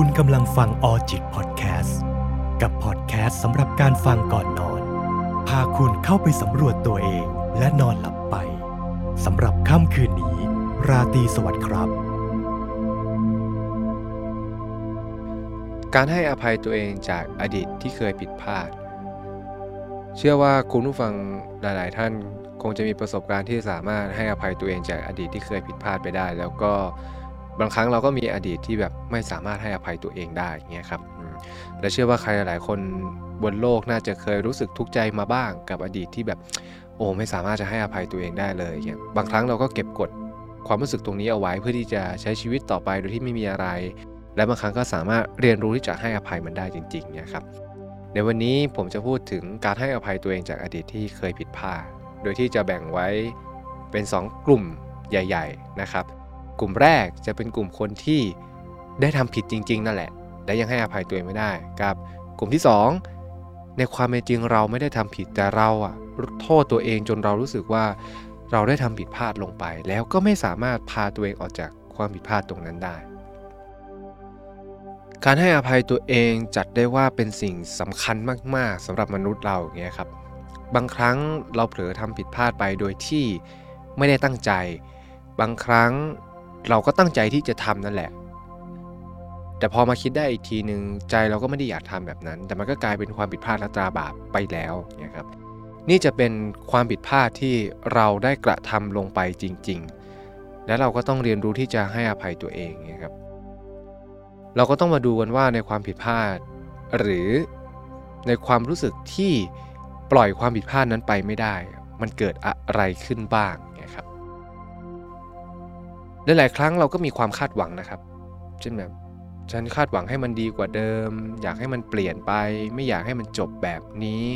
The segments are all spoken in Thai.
คุณกำลังฟังออจิตพอดแคสต์กับพอดแคสต์สำหรับการฟังก่อนนอน พาคุณเข้าไปสำรวจตัวเองและนอนหลับไปสำหรับค่ำคืนนี้ ราตรีสวัสดิ์ครับ การให้อภัยตัวเองจากอดีตที่เคยผิดพลาด เชื่อว่าคุณผู้ฟังหลาย ๆ ท่านคงจะมีประสบการณ์ที่สามารถให้อภัยตัวเองจากอดีตที่เคยผิดพลาดไปได้ แล้วก็ บางครั้งเราก็มีอดีตที่แบบไม่สามารถให้อภัยตัวเองได้เงี้ยครับและเชื่อว่าใครหลาย ๆ คนบนโลกน่าจะเคยรู้สึกทุกข์ใจมาบ้างกับอดีตที่แบบโอ้ไม่สามารถจะให้อภัยตัวเองได้เลยเงี้ยบางครั้งเราก็เก็บกดความรู้สึกตรงนี้เอาไว้เพื่อที่จะใช้ชีวิตต่อไปโดยที่ไม่มีอะไร และบางครั้งก็สามารถเรียนรู้ที่จะให้อภัยมันได้จริงๆเนี่ยครับในวันนี้ผมจะพูดถึงการให้อภัยตัวเองจากอดีตที่เคยผิดพลาดโดยที่จะแบ่งไว้เป็น 2 กลุ่มใหญ่ ๆ นะครับ กลุ่มแรกจะเป็นกลุ่มคนที่ได้ทำผิดจริง ๆ นั่นแหละ และยังให้อภัยตัวเองไม่ได้กับ กลุ่มที่ 2 ในความเป็นจริงเราไม่ได้ทำผิดแต่เราอะโทษตัวเองจนเรารู้สึกว่าเราได้ทำผิดพลาดลงไป แล้วก็ไม่สามารถพาตัวเองออกจากความผิดพลาดตรงนั้นได้ การให้อภัยตัวเองจัดได้ว่าเป็นสิ่งสำคัญมาก ๆสำหรับมนุษย์เราอย่างเงี้ยครับบางครั้งเราเผลอทำผิดพลาดไปโดยที่ไม่ได้ตั้งใจ บางครั้ง เราก็ตั้งใจที่จะทำนั่นแหละ แต่พอมาคิดได้อีกทีหนึ่งใจเราก็ไม่ได้อยากทำแบบนั้น แต่มันก็กลายเป็นความผิดพลาดและตราบาปไปแล้วเนี่ยครับ นี่จะเป็นความผิดพลาดที่เราได้กระทำลงไปจริง ๆ และเราก็ต้องเรียนรู้ที่จะให้อภัยตัวเองนะครับ เราก็ต้องมาดูกันว่าในความผิดพลาด หรือในความรู้สึกที่ปล่อยความผิดพลาดนั้นไปไม่ได้ มันเกิดอะไรขึ้นบ้าง นหลายๆครั้งเราก็มีความคาดหวังนะครับ เช่นแบบฉันคาดหวังให้มันดีกว่าเดิม อยากให้มันเปลี่ยนไป ไม่อยากให้มันจบแบบนี้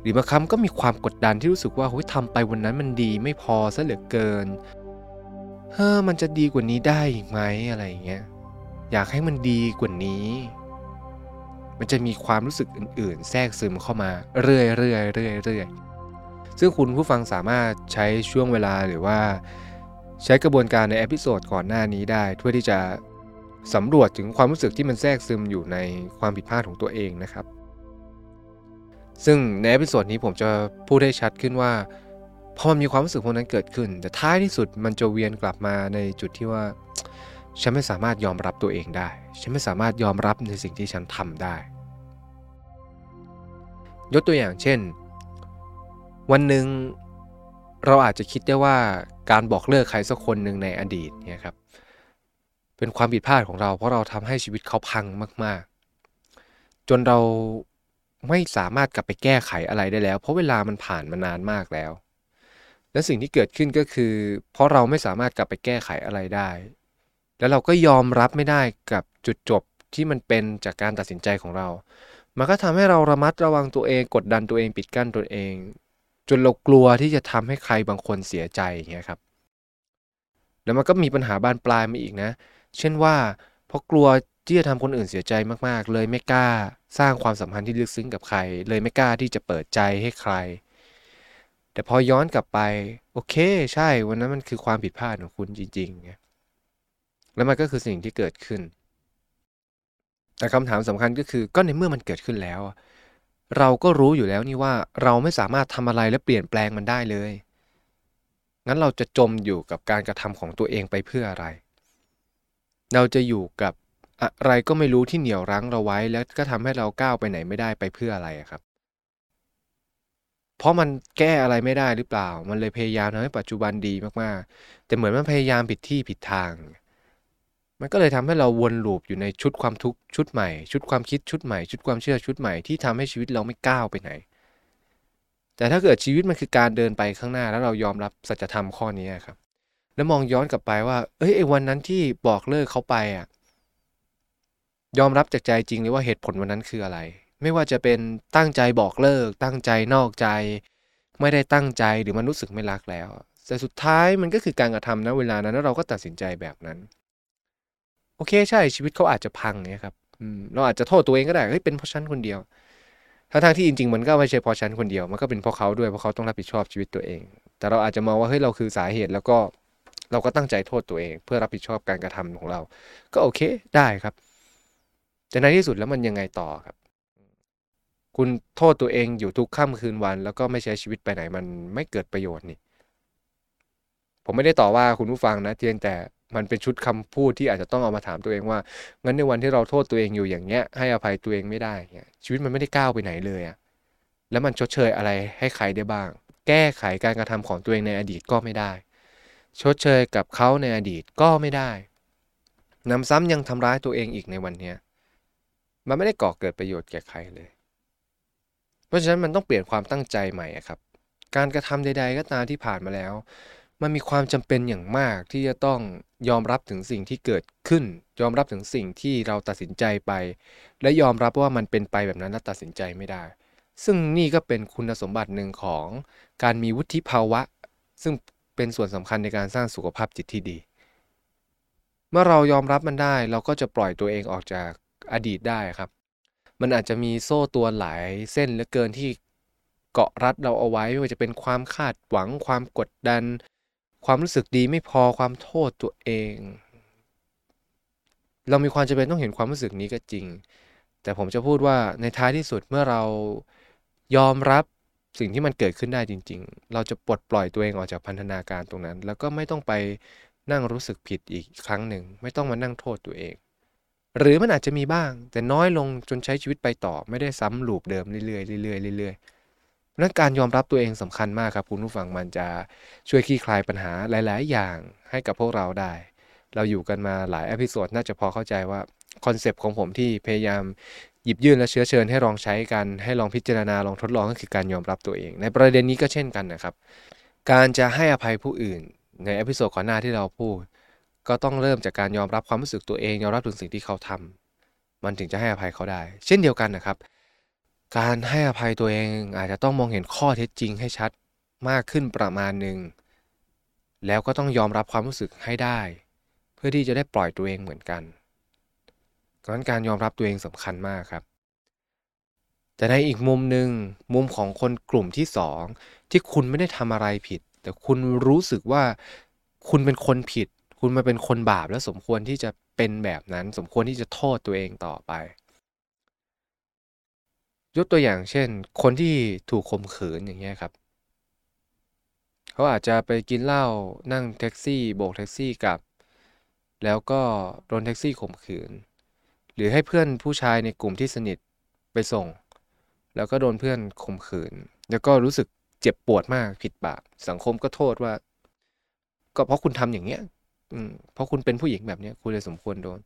หรือบางครั้งก็มีความกดดันที่รู้สึกว่าเฮ้ยทำไปวันนั้นมันดีไม่พอซะเหลือเกินเฮ้อมันจะดีกว่านี้ได้อีกไหมอะไรอย่างเงี้ยอยากให้มันดีกว่านี้ มันจะมีความรู้สึกอื่น ๆ แทรกซึมเข้ามาเรื่อยๆเรื่อยๆเรื่อยๆซึ่งคุณผู้ฟังสามารถใช้ช่วงเวลาหรือว่า ใช้กระบวนการใน episode ก่อนหน้านี้ได้เพื่อที่จะสำรวจถึงความรู้สึกที่มันแทรกซึมอยู่ในความผิดพลาดของตัวเองนะครับ ซึ่งใน episode นี้ผมจะพูดให้ชัดขึ้นว่าพอมันมีความรู้สึกพวกนั้นเกิดขึ้น แต่ท้ายที่สุดมันจะเวียนกลับมาในจุดที่ว่า ฉันไม่สามารถยอมรับตัวเองได้ ฉันไม่สามารถยอมรับในสิ่งที่ฉันทำได้ ยกตัวอย่างเช่น วันหนึ่ง เราอาจจะคิดได้ว่าการบอกเลิกใครสักคนหนึ่งในอดีตเนี่ยครับเป็นความผิดพลาดของเรา เพราะเราทำให้ชีวิตเขาพังมาก ๆ จนเราไม่สามารถกลับไปแก้ไขอะไรได้แล้ว เพราะเวลามันผ่านมานานมากแล้ว และสิ่งที่เกิดขึ้นก็คือ เพราะเราไม่สามารถกลับไปแก้ไขอะไรได้ แล้วเราก็ยอมรับไม่ได้กับจุดจบที่มันเป็นจากการตัดสินใจของเรา มันก็ทำให้เราระมัดระวังตัวเอง กดดันตัวเองปิดกั้นตัวเอง จนเรากลัวที่จะทำให้ใครบางคนเสียใจอย่างเงี้ยครับ แล้วมันก็มีปัญหาบานปลายมาอีกนะ เช่นว่าเพราะกลัวที่จะทำคนอื่นเสียใจมากๆ เลยไม่กล้าสร้างความสัมพันธ์ที่ลึกซึ้งกับใคร เลยไม่กล้าที่จะเปิดใจให้ใคร แต่พอย้อนกลับไป โอเค ใช่วันนั้นมันคือความผิดพลาดของคุณจริงๆแล้วมันก็คือสิ่งที่เกิดขึ้น แต่คำถามสำคัญก็คือก็ในเมื่อมันเกิดขึ้นแล้ว เราก็รู้อยู่แล้วนี่ว่าเราไม่สามารถทำอะไรและเปลี่ยนแปลงมันได้เลย งั้นเราจะจมอยู่กับการกระทำของตัวเองไปเพื่ออะไร เราจะอยู่กับอะไรก็ไม่รู้ที่เหนี่ยวรั้งเราไว้ แล้วก็ทำให้เราก้าวไปไหนไม่ได้ไปเพื่ออะไรครับ เพราะมันแก้อะไรไม่ได้หรือเปล่า มันเลยพยายามทำให้ปัจจุบันดีมากๆ แต่เหมือนมันพยายามผิดที่ผิดทาง มันก็เลยทำให้เราวนลูปอยู่ในชุดความทุกข์ชุดใหม่ ชุดความคิดชุดใหม่ ชุดความเชื่อชุดใหม่ที่ทำให้ชีวิตเราไม่ก้าวไปไหน แต่ถ้าเกิดชีวิตมันคือการเดินไปข้างหน้าแล้วเรายอมรับสัจธรรมข้อนี้ครับ แล้วมองย้อนกลับไปว่า เอ้ยไอ้วันนั้นที่บอกเลิกเขาไปอะ ยอมรับจากใจจริงเลยว่าเหตุผลวันนั้นคืออะไร ไม่ว่าจะเป็นตั้งใจบอกเลิก ตั้งใจนอกใจ ไม่ได้ตั้งใจหรือมันรู้สึกไม่รักแล้วแต่สุดท้ายมันก็คือการกระทำนะเวลานั้นแล้วเราก็ตัดสินใจแบบนั้น อเคใช่ชีวิตเขาอาจจะพังเนี่ยครับเราอาจจะโทษตัวเองก็ได้เฮ้ยเป็นเพราะฉันคนเดียวทั้งทที่จริงๆมันก็ไม่ใช่เพราะฉันคนเดียวมันก็เป็นเพราะเขาด้วยเพราะเขาต้องรับผิดชอบชีวิตตัวเอง แต่เราอาจจะมองว่าเฮ้ยเราคือสาเหตุแล้วก็เราก็ตั้งใจโทษตัวเอง เพื่อรับผิดชอบการกระทำของเรา ก็โอเคได้ครับแต่ในที่สุดแล้วมันยังไงต่อครับ คุณโทษตัวเองอยู่ทุกค่ำคืนวัน แล้วก็ไม่ใช้ชีวิตไปไหนมันไม่เกิดประโยชน์นี่ ผมไม่ได้ต่อว่าคุณผู้ฟังนะเพียงแต่ มันเป็นชุดคำพูดที่อาจจะต้องเอามาถามตัวเองว่า งั้นในวันที่เราโทษตัวเองอยู่อย่างเงี้ย ให้อภัยตัวเองไม่ได้เงี้ย ชีวิตมันไม่ได้ก้าวไปไหนเลยอะแล้วมันชดเชยอะไรให้ใครได้บ้าง แก้ไขการกระทำของตัวเองในอดีตก็ไม่ได้ ชดเชยกับเขาในอดีตก็ไม่ได้นำซ้ำยังทำร้ายตัวเองอีกในวันเนี้ย มันไม่ได้ก่อเกิดประโยชน์แก่ใครเลย เพราะฉะนั้นมันต้องเปลี่ยนความตั้งใจใหม่ครับ การกระทำใด ๆ ก็ตามที่ผ่านมาแล้ว มันมีความจำเป็นอย่างมากที่จะต้องยอมรับถึงสิ่งที่เกิดขึ้น ยอมรับถึงสิ่งที่เราตัดสินใจไป และยอมรับว่ามันเป็นไปแบบนั้นและตัดสินใจไม่ได้ ซึ่งนี่ก็เป็นคุณสมบัติหนึ่งของการมีวุฒิภาวะ ซึ่งเป็นส่วนสำคัญในการสร้างสุขภาพจิตที่ดี เมื่อเรายอมรับมันได้ เราก็จะปล่อยตัวเองออกจากอดีตได้ครับ มันอาจจะมีโซ่ตัวหลายเส้นเหลือเกินที่เกาะรัดเราเอาไว้ไม่ว่าจะเป็นความคาดหวังความกดดัน ความรู้สึกดีไม่พอความโทษตัวเอง เรามีความจำเป็นต้องเห็นความรู้สึกนี้ก็จริง แต่ผมจะพูดว่าในท้ายที่สุดเมื่อเรายอมรับสิ่งที่มันเกิดขึ้นได้จริง ๆ เราจะปลดปล่อยตัวเองออกจากพันธนาการตรงนั้น แล้วก็ไม่ต้องไปนั่งรู้สึกผิดอีกครั้งหนึ่ง ไม่ต้องมานั่งโทษตัวเอง หรือมันอาจจะมีบ้าง แต่น้อยลงจนใช้ชีวิตไปต่อไม่ได้ซ้ำลูปเดิมเรื่อยๆเรื่อยๆเรื่อยๆ นั้นการยอมรับตัวเองสำคัญมากครับคุณผู้ฟังมันจะช่วยคลี่คลายปัญหาหลาย ๆ อย่างให้กับพวกเราได้ เราอยู่กันมาหลาย episode น่าจะพอเข้าใจว่า concept ของผมที่พยายามหยิบยื่นและเชื้อเชิญให้ลองใช้กันให้ลองพิจารณาลองทดลองก็คือการยอมรับตัวเอง ในประเด็นนี้ก็เช่นกันนะครับ การจะให้อภัยผู้อื่น ใน episode ก่อนหน้าที่เราพูด ก็ต้องเริ่มจากการยอมรับความรู้สึกตัวเอง ยอมรับถึงสิ่งที่เขาทำมันถึงจะให้อภัยเขาได้ เช่นเดียวกันนะครับ การให้อภัยตัวเองอาจจะต้องมองเห็นข้อเท็จจริงให้ชัดมากขึ้นประมาณหนึ่ง แล้วก็ต้องยอมรับความรู้สึกให้ได้ เพื่อที่จะได้ปล่อยตัวเองเหมือนกันดังนั้นการยอมรับตัวเองสำคัญมากครับ แต่ในอีกมุมหนึ่งมุมของคนกลุ่มที่สองที่คุณไม่ได้ทำอะไรผิด แต่คุณรู้สึกว่าคุณเป็นคนผิด คุณมาเป็นคนบาปและสมควรที่จะเป็นแบบนั้น สมควรที่จะโทษตัวเองต่อไป ยกตัวอย่างเช่น คนที่ถูกข่มขืนอย่างเงี้ยครับ เขาอาจจะไปกินเหล้านั่งแท็กซี่โบกแท็กซี่กลับ แล้วก็โดนแท็กซี่ข่มขืน หรือให้เพื่อนผู้ชายในกลุ่มที่สนิทไปส่ง แล้วก็โดนเพื่อนข่มขืน แล้วก็รู้สึกเจ็บปวดมากผิดบาปสังคมก็โทษว่า ก็เพราะคุณทำอย่างเงี้ย อืมเพราะคุณเป็นผู้หญิงแบบเนี้ยคุณเลยสมควรโดน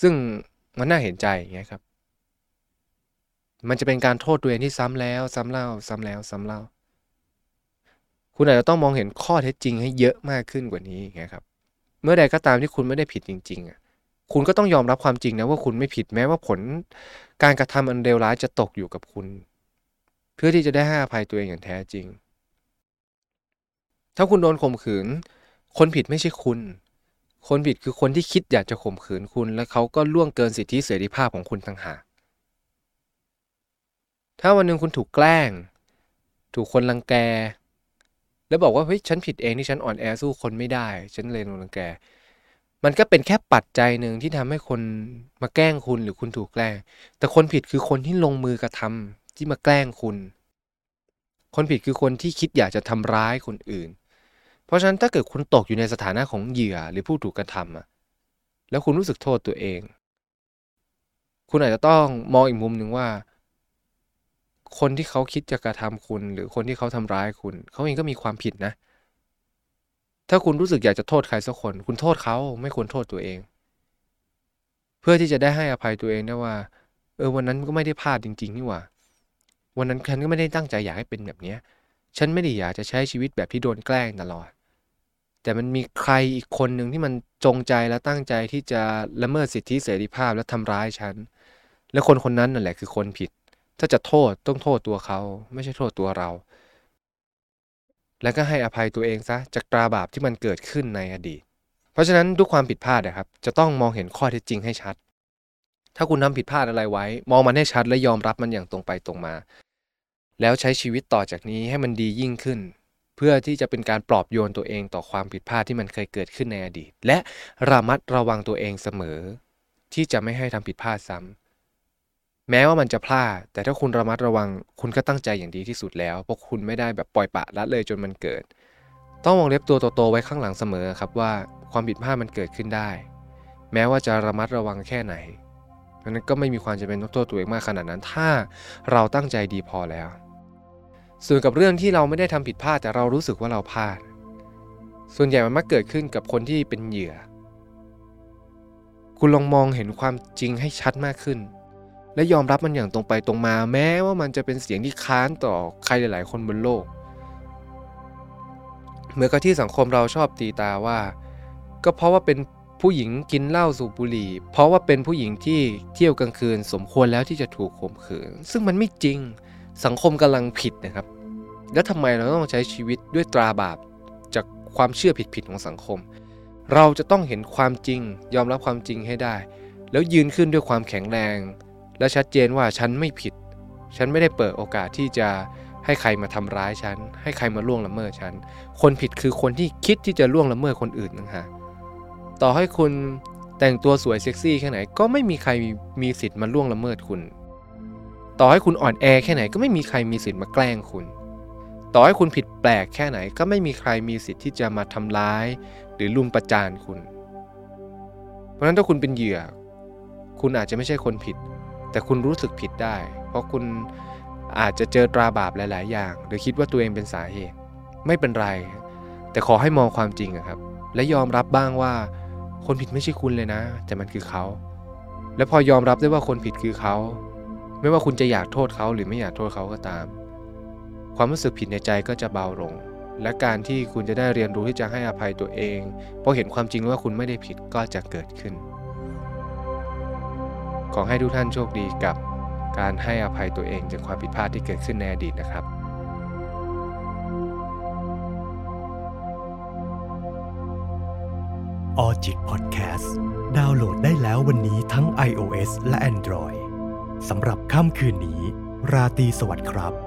ซึ่งมันน่าเห็นใจอย่างเงี้ยครับ มันจะเป็นการโทษตัวเองที่ซ้ำแล้ว ซ้ำเล่า ซ้ำแล้ว ซ้ำเล่า คุณอาจจะต้องมองเห็นข้อเท็จจริงให้เยอะมากขึ้นกว่านี้อย่างเงี้ยครับ เมื่อใดก็ตามที่คุณไม่ได้ผิดจริงๆอะคุณก็ต้องยอมรับความจริงนะว่าคุณไม่ผิดแม้ว่าผล การกระทำอันเลวร้ายจะตกอยู่กับคุณ เพื่อที่จะได้ให้อภัยตัวเองอย่างแท้จริง ถ้าคุณโดนข่มขืน คนผิดไม่ใช่คุณ คนผิดคือคนที่คิดอยากจะข่มขืนคุณ และเขาก็ล่วงเกินสิทธิเสรีภาพของคุณต่างหาก ถ้าวันหนึ่งคุณถูกแกล้ง ถูกคนรังแก แล้วบอกว่าเฮ้ยฉันผิดเองที่ฉันอ่อนแอสู้คนไม่ได้ ฉันเลยโดนรังแก มันก็เป็นแค่ปัจจัยหนึ่งที่ทำให้คนมาแกล้งคุณหรือคุณถูกแกล้ง แต่คนผิดคือคนที่ลงมือกระทำที่มาแกล้งคุณ คนผิดคือคนที่คิดอยากจะทำร้ายคนอื่น เพราะฉะนั้นถ้าเกิดคุณตกอยู่ในสถานะของเหยื่อหรือผู้ถูกกระทำอะแล้วคุณรู้สึกโทษตัวเอง คุณอาจจะต้องมองอีกมุมหนึ่งว่า คนที่เขาคิดจะกระทำคุณ หรือคนที่เขาทำร้ายคุณ เขาเองก็มีความผิดนะ ถ้าคุณรู้สึกอยากจะโทษใครสักคน คุณโทษเขาไม่ควรโทษตัวเอง เพื่อที่จะได้ให้อภัยตัวเองได้ว่า เออวันนั้นก็ไม่ได้พลาดจริง ๆ นี่หว่า วันนั้นฉันก็ไม่ได้ตั้งใจอยากให้เป็นแบบนี้ฉันไม่ได้อยากจะใช้ชีวิตแบบที่โดนแกล้งตลอด แต่มันมีใครอีกคนหนึ่งที่มันจงใจและตั้งใจที่จะละเมิดสิทธิเสรีภาพและทำร้ายฉัน และคนคนนั้นนั่นแหละคือคนผิด ถ้าจะโทษต้องโทษตัวเขา ไม่ใช่โทษตัวเรา แล้วก็ให้อภัยตัวเองซะจากตราบาปที่มันเกิดขึ้นในอดีต เพราะฉะนั้นทุกความผิดพลาดนะครับ จะต้องมองเห็นข้อเท็จจริงให้ชัด ถ้าคุณทำผิดพลาดอะไรไว้ มองมันให้ชัดและยอมรับมันอย่างตรงไปตรงมา แล้วใช้ชีวิตต่อจากนี้ให้มันดียิ่งขึ้น เพื่อที่จะเป็นการปลอบโยนตัวเองต่อความผิดพลาดที่มันเคยเกิดขึ้นในอดีต และระมัดระวังตัวเองเสมอ ที่จะไม่ให้ทำผิดพลาดซ้ำ แม้ว่ามันจะพลาด แต่ถ้าคุณระมัดระวัง คุณก็ตั้งใจอย่างดีที่สุดแล้ว เพราะคุณไม่ได้แบบปล่อยปะละเลยจนมันเกิด ต้องวงเล็บตัวโตๆไว้ข้างหลังเสมอครับว่าความผิดพลาดมันเกิดขึ้นได้ แม้ว่าจะระมัดระวังแค่ไหนนั้นก็ไม่มีความจำเป็นต้องโทษตัวเองมากขนาดนั้น ถ้าเราตั้งใจดีพอแล้ว ส่วนกับเรื่องที่เราไม่ได้ทำผิดพลาดแต่เรารู้สึกว่าเราพลาด ส่วนใหญ่มันมักเกิดขึ้นกับคนที่เป็นเหยื่อ คุณลองมองเห็นความจริงให้ชัดมากขึ้น และยอมรับมันอย่างตรงไปตรงมา แม้ว่ามันจะเป็นเสียงที่ค้านต่อใครหลาย ๆ คนบนโลกเมื่อกับที่สังคมเราชอบตีตาว่า ก็เพราะว่าเป็นผู้หญิงกินเหล้าสูบบุหรี่ เพราะว่าเป็นผู้หญิงที่เที่ยวกลางคืน สมควรแล้วที่จะถูกข่มขืน ซึ่งมันไม่จริงสังคมกำลังผิดนะครับ แล้วทำไมเราต้องใช้ชีวิตด้วยตราบาปจากความเชื่อผิดๆของสังคม เราจะต้องเห็นความจริง ยอมรับความจริงให้ได้ แล้วยืนขึ้นด้วยความแข็งแรง และชัดเจนว่าฉันไม่ผิด ฉันไม่ได้เปิดโอกาสที่จะให้ใครมาทำร้ายฉัน ให้ใครมาล่วงละเมิดฉัน คนผิดคือคนที่คิดที่จะล่วงละเมิดคนอื่นนะฮะต่อให้คุณแต่งตัวสวยเซ็กซี่แค่ไหน ก็ไม่มีใครมีสิทธิ์มาล่วงละเมิดคุณ ต่อให้คุณอ่อนแอแค่ไหน ก็ไม่มีใครมีสิทธิ์มาแกล้งคุณ ต่อให้คุณผิดแปลกแค่ไหน ก็ไม่มีใครมีสิทธิ์ที่จะมาทำร้าย หรือลุมประจานคุณ เพราะฉะนั้นถ้าคุณเป็นเหยื่อ คุณอาจจะไม่ใช่คนผิด แต่คุณรู้สึกผิดได้ เพราะคุณอาจจะเจอตราบาปหลาย ๆ อย่าง หรือคิดว่าตัวเองเป็นสาเหตุ ไม่เป็นไร แต่ขอให้มองความจริงครับ และยอมรับบ้างว่า คนผิดไม่ใช่คุณเลยนะ แต่มันคือเขา และพอยอมรับได้ว่าคนผิดคือเขา ไม่ว่าคุณจะอยากโทษเขาหรือไม่อยากโทษเขาก็ตาม ความรู้สึกผิดในใจก็จะเบาลง และการที่คุณจะได้เรียนรู้ที่จะให้อภัยตัวเอง เพราะเห็นความจริงว่าคุณไม่ได้ผิดก็จะเกิดขึ้น ขอให้ทุกท่านโชคดีกับการให้อภัยตัวเองจากความผิดพลาดที่เกิดขึ้นในอดีตนะครับออจิตพอดแคสต์ดาวน์โหลดได้แล้ววันนี้ทั้ง iOS และ Android สำหรับค่ำคืนนี้ ราตรีสวัสดิ์ครับ